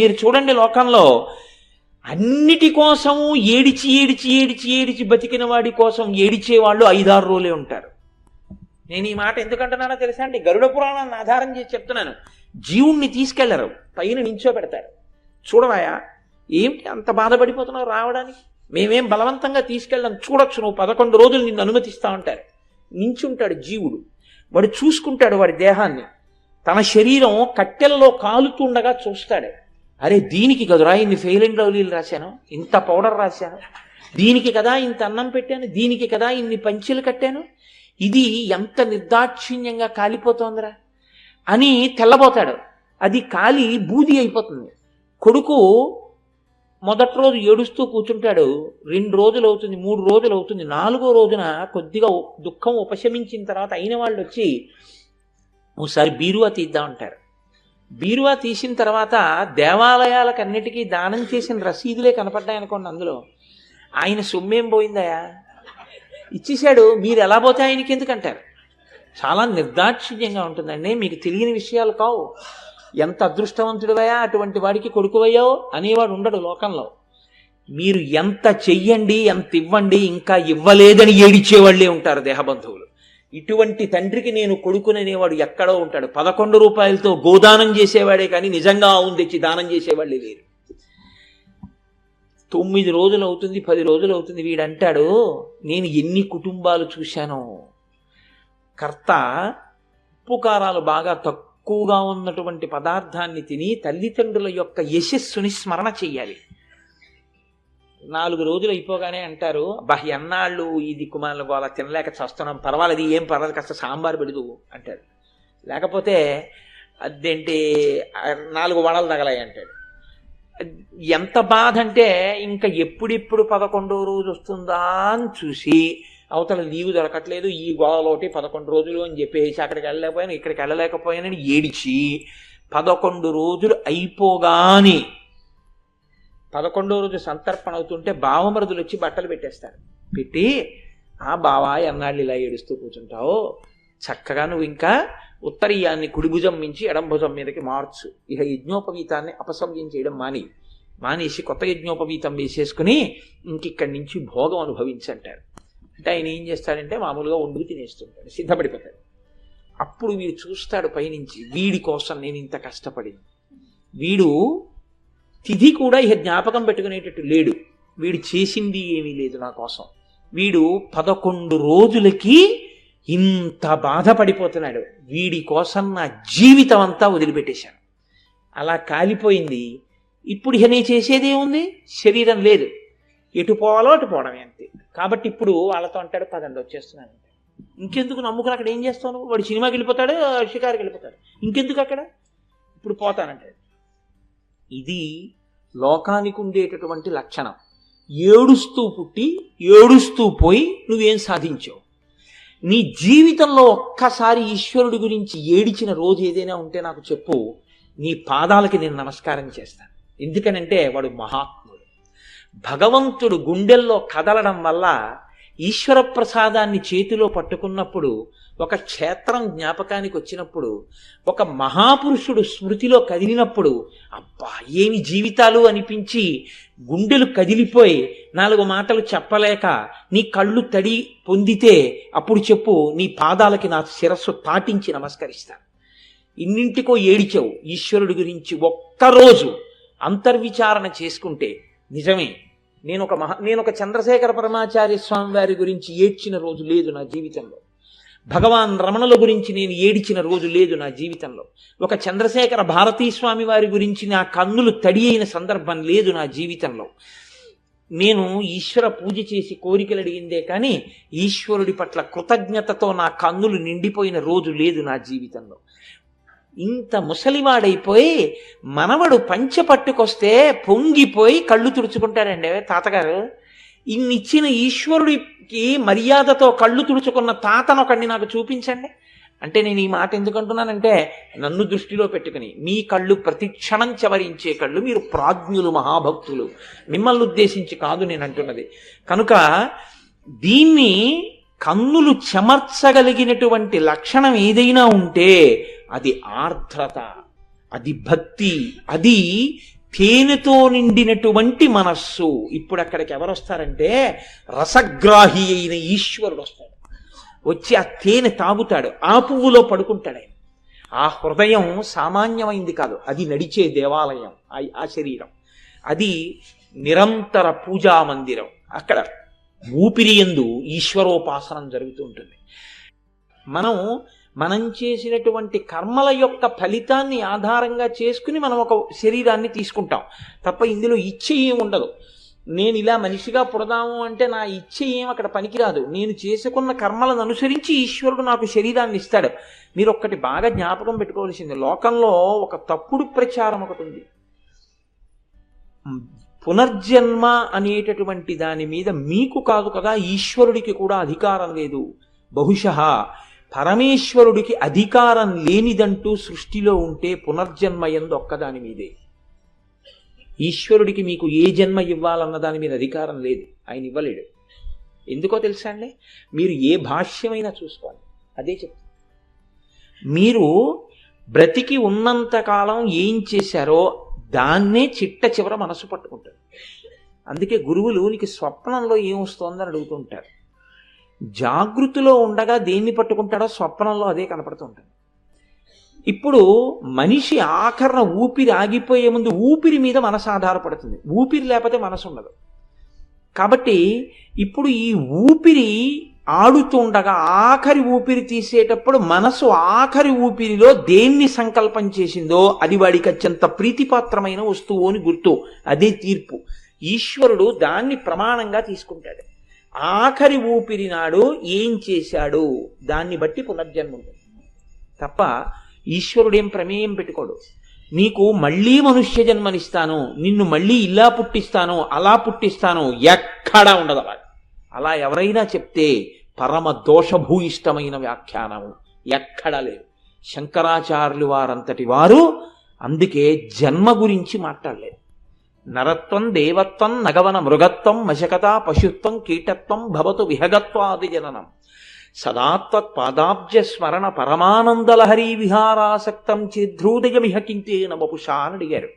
మీరు చూడండి లోకంలో అన్నిటి కోసము ఏడిచి ఏడిచి ఏడిచి ఏడిచి బతికిన వాడి కోసం ఏడిచే వాళ్ళు ఐదారు రోజులే ఉంటారు. నేను ఈ మాట ఎందుకంటున్నానో తెలుసా అండి? గరుడ పురాణాన్ని ఆధారం చేసి చెప్తున్నాను. జీవుణ్ణి తీసుకెళ్ళరు పైన నించో పెడతారు చూడవాయా? ఏమిటి అంత బాధపడిపోతున్నావు రావడానికి? మేమేం బలవంతంగా తీసుకెళ్ళాం చూడొచ్చు నువ్వు పదకొండు రోజులు నిన్ను అనుమతిస్తా ఉంటారు నించుంటాడు జీవుడు. వాడు చూసుకుంటాడు వాడి దేహాన్ని. తన శరీరం కట్టెలలో కాలుతుండగా చూస్తాడు. అరే దీనికి కదురా ఇన్ని ఫెయిల్ అండ్ లవ్లీలు రాశాను? ఇంత పౌడర్ రాశాను? దీనికి కదా ఇంత అన్నం పెట్టాను? దీనికి కదా ఇన్ని పంచీలు కట్టాను? ఇది ఎంత నిర్దాక్షిణ్యంగా కాలిపోతోందిరా? అని తెల్లబోతాడు. అది కాలి బూది అయిపోతుంది. కొడుకు మొదటి రోజు ఏడుస్తూ కూర్చుంటాడు. రెండు రోజులు అవుతుంది మూడు రోజులు అవుతుంది. నాలుగో రోజున కొద్దిగా దుఃఖం ఉపశమించిన తర్వాత అయిన వాళ్ళు వచ్చి ఒకసారి బీరువా తీద్దాం అంటారు. బీరువా తీసిన తర్వాత దేవాలయాలకన్నిటికీ దానం చేసిన రసీదులే కనపడ్డాయనుకోండి అందులో. ఆయన సొమ్మేం పోయిందయా? ఇచ్చేశాడు మీరు ఎలా పోతే ఆయనకి ఎందుకంటారు? చాలా నిర్దాక్షిణ్యంగా ఉంటుందండి. మీకు తెలియని విషయాలు కావు. ఎంత అదృష్టవంతుడివయా అటువంటి వాడికి కొడుకువయ్యావు అనేవాడు ఉండడు లోకంలో. మీరు ఎంత చెయ్యండి ఎంత ఇవ్వండి ఇంకా ఇవ్వలేదని ఏడిచేవాళ్ళే ఉంటారు దేహబంధువులు. ఇటువంటి తండ్రికి నేను కొడుకుననేవాడు ఎక్కడో ఉంటాడు. పదకొండు రూపాయలతో గోదానం చేసేవాడే కానీ నిజంగా ఆవును తెచ్చి దానం చేసేవాళ్ళే లేరు. తొమ్మిది రోజులు అవుతుంది పది రోజులు అవుతుంది. వీడంటాడు నేను ఎన్ని కుటుంబాలు చూశానో. కర్త ఉప్పు కారాలు బాగా తక్కువగా ఉన్నటువంటి పదార్థాన్ని తిని తల్లిదండ్రుల యొక్క యశస్సుని స్మరణ చెయ్యాలి నాలుగు రోజులు అయిపోగానే అంటారు బా ఎన్నాళ్ళు ఈ దిక్కుమాలను గోల తినలేక చస్తున్నాం పర్వాలేదు ఏం పర్వాలేదు కాస్త సాంబార్ పెడుదు అంటాడు. లేకపోతే అదేంటి నాలుగు వడలు తగలాయి అంటాడు. ఎంత బాధ అంటే ఇంకా ఎప్పుడెప్పుడు పదకొండో రోజు వస్తుందా అని చూసి అవతల లీవు దొరకట్లేదు ఈ గోడలోటి పదకొండు రోజులు అని చెప్పేసి అక్కడికి వెళ్ళలేకపోయాను ఇక్కడికి వెళ్ళలేకపోయానని ఏడిచి పదకొండు రోజులు అయిపోగానే పదకొండో రోజు సంతర్పణ అవుతుంటే భావమరుదులు వచ్చి బట్టలు పెట్టేస్తారు. పెట్టి ఆ బావా ఎన్నాళ్ళు ఇలా ఏడుస్తూ కూర్చుంటావు. చక్కగా నువ్వు ఇంకా ఉత్తరీయాన్ని కుడి భుజం మించి ఎడం భుజం మీదకి మార్చు. ఇక యజ్ఞోపవీతాన్ని అపసవ్యం చేయడం మాని మానేసి కొత్త యజ్ఞోపవీతం వేసేసుకుని ఇంకిక్కడి నుంచి భోగం అనుభవించంటారు. అంటే ఆయన ఏం చేస్తాడంటే మామూలుగా వండుకు తినేస్తుంటాడు సిద్ధపడిపోతాడు. అప్పుడు వీడు చూస్తాడు పైనుంచి వీడి కోసం నేను ఇంత కష్టపడింది. వీడు తిథి కూడా ఇక జ్ఞాపకం పెట్టుకునేటట్టు లేడు. వీడు చేసింది ఏమీ లేదు నా కోసం. వీడు పదకొండు రోజులకి ఇంత బాధపడిపోతున్నాడు. వీడి కోసం నా జీవితం అంతా వదిలిపెట్టేశాను. అలా కాలిపోయింది. ఇప్పుడు ఇక నేను చేసేదే ఉంది శరీరం లేదు. ఎటు పోవాలో అటు పోవడమే అంతే. కాబట్టి ఇప్పుడు వాళ్ళతో అంటాడు పదండి వచ్చేస్తున్నాను. ఇంకెందుకు నమ్ముకుని అక్కడ ఏం చేస్తాను వాడు సినిమాకి వెళ్ళిపోతాడు షికారికి వెళ్ళిపోతాడు. ఇంకెందుకు అక్కడ? ఇప్పుడు పోతానంటాడు. ఇది లోకానికి ఉండేటటువంటి లక్షణం. ఏడుస్తూ పుట్టి ఏడుస్తూ పోయి నువ్వేం సాధించావు? నీ జీవితంలో ఒక్కసారి ఈశ్వరుడి గురించి ఏడిచిన రోజు ఏదైనా ఉంటే నాకు చెప్పు. నీ పాదాలకి నేను నమస్కారం చేస్తాను. ఎందుకనంటే వాడు మహాత్ముడు. భగవంతుడు గుండెల్లో కదలడం వల్ల ఈశ్వర ప్రసాదాన్ని చేతిలో పట్టుకున్నప్పుడు ఒక క్షేత్రం జ్ఞాపకానికి వచ్చినప్పుడు ఒక మహాపురుషుడు స్మృతిలో కదిలినప్పుడు అబ్బా ఏమి జీవితాలు అనిపించి గుండెలు కదిలిపోయి నాలుగు మాటలు చెప్పలేక నీ కళ్ళు తడి పొందితే అప్పుడు చెప్పు నీ పాదాలకి నా శిరస్సు తాటించి నమస్కరిస్తాను ఇన్నింటికో ఏడిచావు ఈశ్వరుడి గురించి ఒక్కరోజు అంతర్విచారణ చేసుకుంటే నిజమే నేను ఒక మహా నేను ఒక చంద్రశేఖర పరమాచార్య స్వామి వారి గురించి ఏడ్చిన రోజు లేదు నా జీవితంలో. భగవాన్ రమణుల గురించి నేను ఏడిచిన రోజు లేదు నా జీవితంలో. ఒక చంద్రశేఖర భారతీ స్వామి వారి గురించి నా కన్నులు తడి అయిన సందర్భం లేదు నా జీవితంలో. నేను ఈశ్వర పూజ చేసి కోరికలు అడిగిందే కానీ ఈశ్వరుడి పట్ల కృతజ్ఞతతో నా కన్నులు నిండిపోయిన రోజు లేదు నా జీవితంలో. ఇంత ముసలివాడైపోయి మనవడు పంచె పట్టుకొస్తే పొంగిపోయి కళ్ళు తుడుచుకుంటాడండి తాతగారు. ఇన్నిచ్చిన ఈశ్వరుడికి మర్యాదతో కళ్ళు తుడుచుకున్న తాతనొకడిని నాకు చూపించండి. అంటే నేను ఈ మాట ఎందుకంటున్నానంటే నన్ను దృష్టిలో పెట్టుకుని మీ కళ్ళు ప్రతి క్షణం చవరించే కళ్ళు మీరు ప్రాజ్ఞులు మహాభక్తులు. మిమ్మల్ని ఉద్దేశించి కాదు నేను అంటున్నది. కనుక దీన్ని కన్నులు చెమర్చగలిగినటువంటి లక్షణం ఏదైనా ఉంటే అది ఆర్ద్రత అది భక్తి అది తేనెతో నిండినటువంటి మనస్సు. ఇప్పుడు అక్కడికి ఎవరు వస్తారంటే రసగ్రాహి అయిన ఈశ్వరుడు వస్తాడు. వచ్చి ఆ తేనె తాగుతాడు. ఆ పువ్వులో పడుకుంటాడు ఆయన. ఆ హృదయం సామాన్యమైంది కాదు. అది నడిచే దేవాలయం ఆ- శరీరం. అది నిరంతర పూజా మందిరం. అక్కడ ఊపిరి ఎందు ఈశ్వరోపాసనం జరుగుతూ ఉంటుంది. మనం మనం చేసినటువంటి కర్మల యొక్క ఫలితాన్ని ఆధారంగా చేసుకుని మనం ఒక శరీరాన్ని తీసుకుంటాం. తప్ప ఇందులో ఇచ్చ ఏం ఉండదు. నేను ఇలా మనిషిగా పుడదాము అంటే నా ఇచ్చ ఏం అక్కడ పనికిరాదు. నేను చేసుకున్న కర్మలను అనుసరించి ఈశ్వరుడు నాకు శరీరాన్ని ఇస్తాడు. మీరు ఒక్కటి బాగా జ్ఞాపకం పెట్టుకోవాల్సింది. లోకంలో ఒక తప్పుడు ప్రచారం ఒకటి ఉంది. పునర్జన్మ అనేటటువంటి దాని మీద మీకు కాదు కదా ఈశ్వరుడికి కూడా అధికారం లేదు. బహుశ పరమేశ్వరుడికి అధికారం లేనిదంటూ సృష్టిలో ఉంటే పునర్జన్మ ఎందు ఒక్కదాని మీదే. ఈశ్వరుడికి మీకు ఏ జన్మ ఇవ్వాలన్న దాని మీద అధికారం లేదు. ఆయన ఇవ్వలేడు. ఎందుకో తెలుసా అండి? మీరు ఏ భాష్యమైనా చూసుకోండి. అదే చెప్తాను మీరు బ్రతికి ఉన్నంత కాలం ఏం చేశారో దాన్నే చిట్ట చివర మనసు పట్టుకుంటారు. అందుకే గురువులు నీకు స్వప్నంలో ఏం వస్తుందని అడుగుతుంటారు. జాగృతిలో ఉండగా దేన్ని పట్టుకుంటాడో స్వప్నంలో అదే కనపడుతుంటాడు ఇప్పుడు మనిషి ఆఖరణ ఊపిరి ఆగిపోయే ముందు ఊపిరి మీద మనసు ఆధారపడుతుంది. ఊపిరి లేకపోతే మనసు ఉండదు. కాబట్టి ఇప్పుడు ఈ ఊపిరి ఆడుతుండగా ఆఖరి ఊపిరి తీసేటప్పుడు మనసు ఆఖరి ఊపిరిలో దేన్ని సంకల్పం చేసిందో అది వాడికి అత్యంత ప్రీతిపాత్రమైన వస్తువు అని గుర్తు. అదే తీర్పు. ఈశ్వరుడు దాన్ని ప్రమాణంగా తీసుకుంటాడు. ఆఖరి ఊపిరి నాడు ఏం చేశాడు? దాన్ని బట్టి పునర్జన్మ ఉంటుంది. తప్ప ఈశ్వరుడేం ప్రమేయం పెట్టుకోడు. నీకు మళ్ళీ మనుష్య జన్మనిస్తాను నిన్ను మళ్ళీ ఇలా పుట్టిస్తాను అలా పుట్టిస్తాను ఎక్కడా ఉండదు అలా అలా ఎవరైనా చెప్తే పరమ దోషభూయిష్టమైన వ్యాఖ్యానం ఎక్కడా లేదు. శంకరాచార్యులు వారంతటి వారు అందుకే జన్మ గురించి మాట్లాడలేదు. నరత్వం దేవత్వం నగవన మృగత్వం మశకత పశుత్వం కీటత్వం భవతు విహగత్వాది జననం. సదాత్వత్పాదాబ్జ స్మరణ పరమానందలహరి విహారాసక్తం చిద్రూదయమిహ కింతేన వపుషా అని అడిగారు.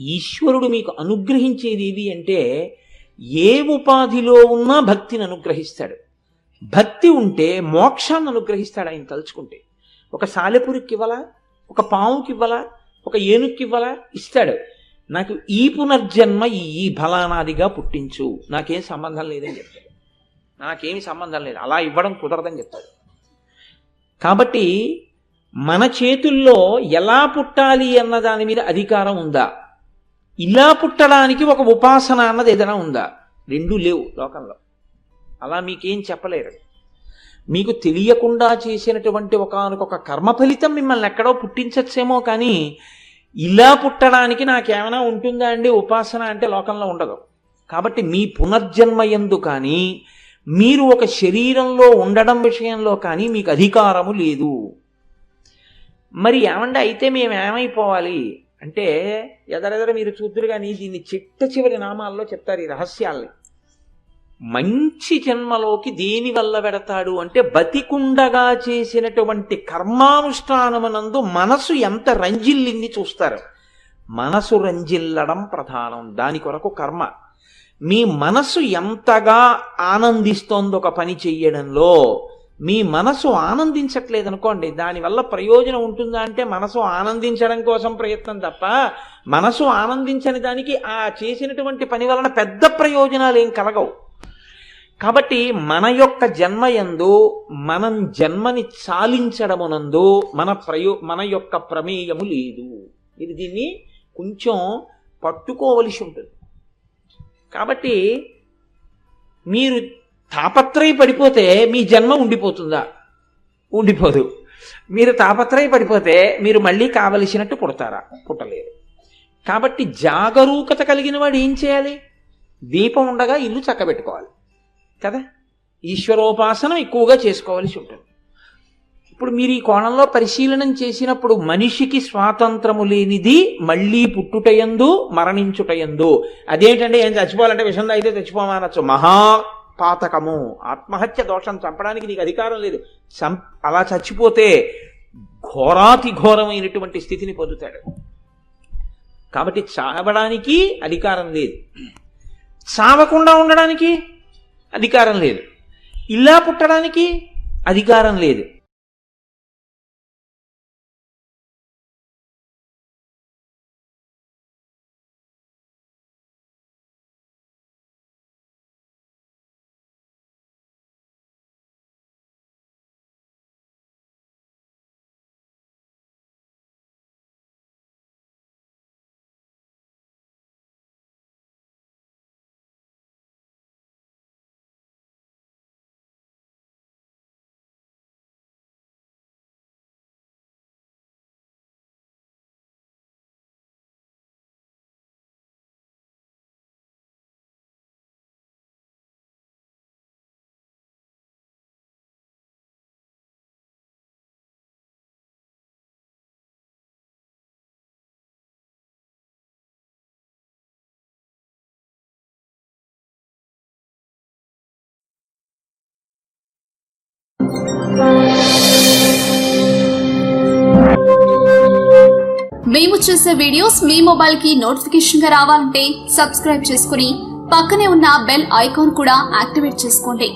ఈశ్వరుడు మీకు అనుగ్రహించేది ఏది అంటే ఏ ఉపాధిలో ఉన్నా భక్తిని అనుగ్రహిస్తాడు. భక్తి ఉంటే మోక్షాన్ని అనుగ్రహిస్తాడు ఆయన తలుచుకుంటే. ఒక సాలెపురికి ఇవ్వలా? ఒక పావుకి ఇవ్వలా? ఒక ఏనుక్కి ఇవ్వలా? ఇస్తాడు. నాకు ఈ పునర్జన్మ ఈ ఫలానాదిగా పుట్టించు. నాకేం సంబంధం లేదని చెప్తాడు. నాకేమి సంబంధం లేదు. అలా ఇవ్వడం కుదరదని చెప్తాడు. కాబట్టి మన చేతుల్లో ఎలా పుట్టాలి అన్న దాని మీద అధికారం ఉందా? ఇలా పుట్టడానికి ఒక ఉపాసన అన్నది ఏదైనా ఉందా? రెండూ లేవు లోకంలో. అలా మీకేం చెప్పలేరు. మీకు తెలియకుండా చేసినటువంటి ఒకనొక కర్మ ఫలితం మిమ్మల్ని ఎక్కడో పుట్టించచ్చేమో కానీ ఇలా పుట్టడానికి నాకేమైనా ఉంటుందా అండి? ఉపాసన అంటే లోకంలో ఉండదు. కాబట్టి మీ పునర్జన్మ ఎందు కానీ మీరు ఒక శరీరంలో ఉండడం విషయంలో కానీ మీకు అధికారము లేదు. మరి ఏమండి? అయితే మేము ఏమైపోవాలి? అంటే ఎదరెదర మీరు చూద్దరు కానీ దీన్ని చిట్ట చివరి నామాల్లో చెప్తారు ఈ రహస్యాల్ని. మంచి జన్మలోకి దేని వల్ల పెడతాడు అంటే బతికుండగా చేసినటువంటి కర్మానుష్ఠానమునందు మనసు ఎంత రంజిల్లింది చూస్తారు. మనసు రంజిల్లడం ప్రధానం దాని కొరకు కర్మ. మీ మనసు ఎంతగా ఆనందిస్తోంది ఒక పని చెయ్యడంలో మీ మనసు ఆనందించట్లేదు అనుకోండి దానివల్ల ప్రయోజనం ఉంటుందా అంటే మనసు ఆనందించడం కోసం ప్రయత్నం తప్ప మనసు ఆనందించని దానికి ఆ చేసినటువంటి పని వలన పెద్ద ప్రయోజనాలు ఏం కలగవు. కాబట్టి మన యొక్క జన్మయందు మనం జన్మని చాలించడమునందు మన ప్రయో మన యొక్క ప్రమేయము లేదు. ఇది దీన్ని కొంచెం పట్టుకోవలసి ఉంటుంది. కాబట్టి మీరు తాపత్రయ పడిపోతే మీ జన్మ ఉండిపోతుందా? ఉండిపోదు. మీరు తాపత్రయ పడిపోతే మీరు మళ్ళీ కావలసినట్టు పుడతారా? పుట్టలేరు కాబట్టి జాగరూకత కలిగిన వాడు ఏం చేయాలి? దీపం ఉండగా ఇల్లు చక్కబెట్టుకోవాలి. కదా? ఈశ్వరోపాసన ఎక్కువగా చేసుకోవాల్సి ఉంటుంది. ఇప్పుడు మీరు ఈ కోణంలో పరిశీలనం చేసినప్పుడు మనిషికి స్వాతంత్రము లేనిది మళ్ళీ పుట్టుటయందు మరణించుటయందు. అదేంటంటే ఏం చచ్చిపోవాలంటే విషం అయితే చచ్చిపోమనొచ్చు మహా పాతకము. ఆత్మహత్య దోషం చంపడానికి నీకు అధికారం లేదు. చం అలా చచ్చిపోతే ఘోరాతి ఘోరమైనటువంటి స్థితిని పొందుతాడు. కాబట్టి చావడానికి అధికారం లేదు. చావకుండా ఉండడానికి అధికారం లేదు. ఇలా పుట్టడానికి అధికారం లేదు. మేము చేసే వీడియోస్ మీ మొబైల్కి నోటిఫికేషన్గా రావాలంటే సబ్స్క్రైబ్ చేసుకుని పక్కనే ఉన్న బెల్ ఐకాన్ కూడా యాక్టివేట్ చేసుకోండి.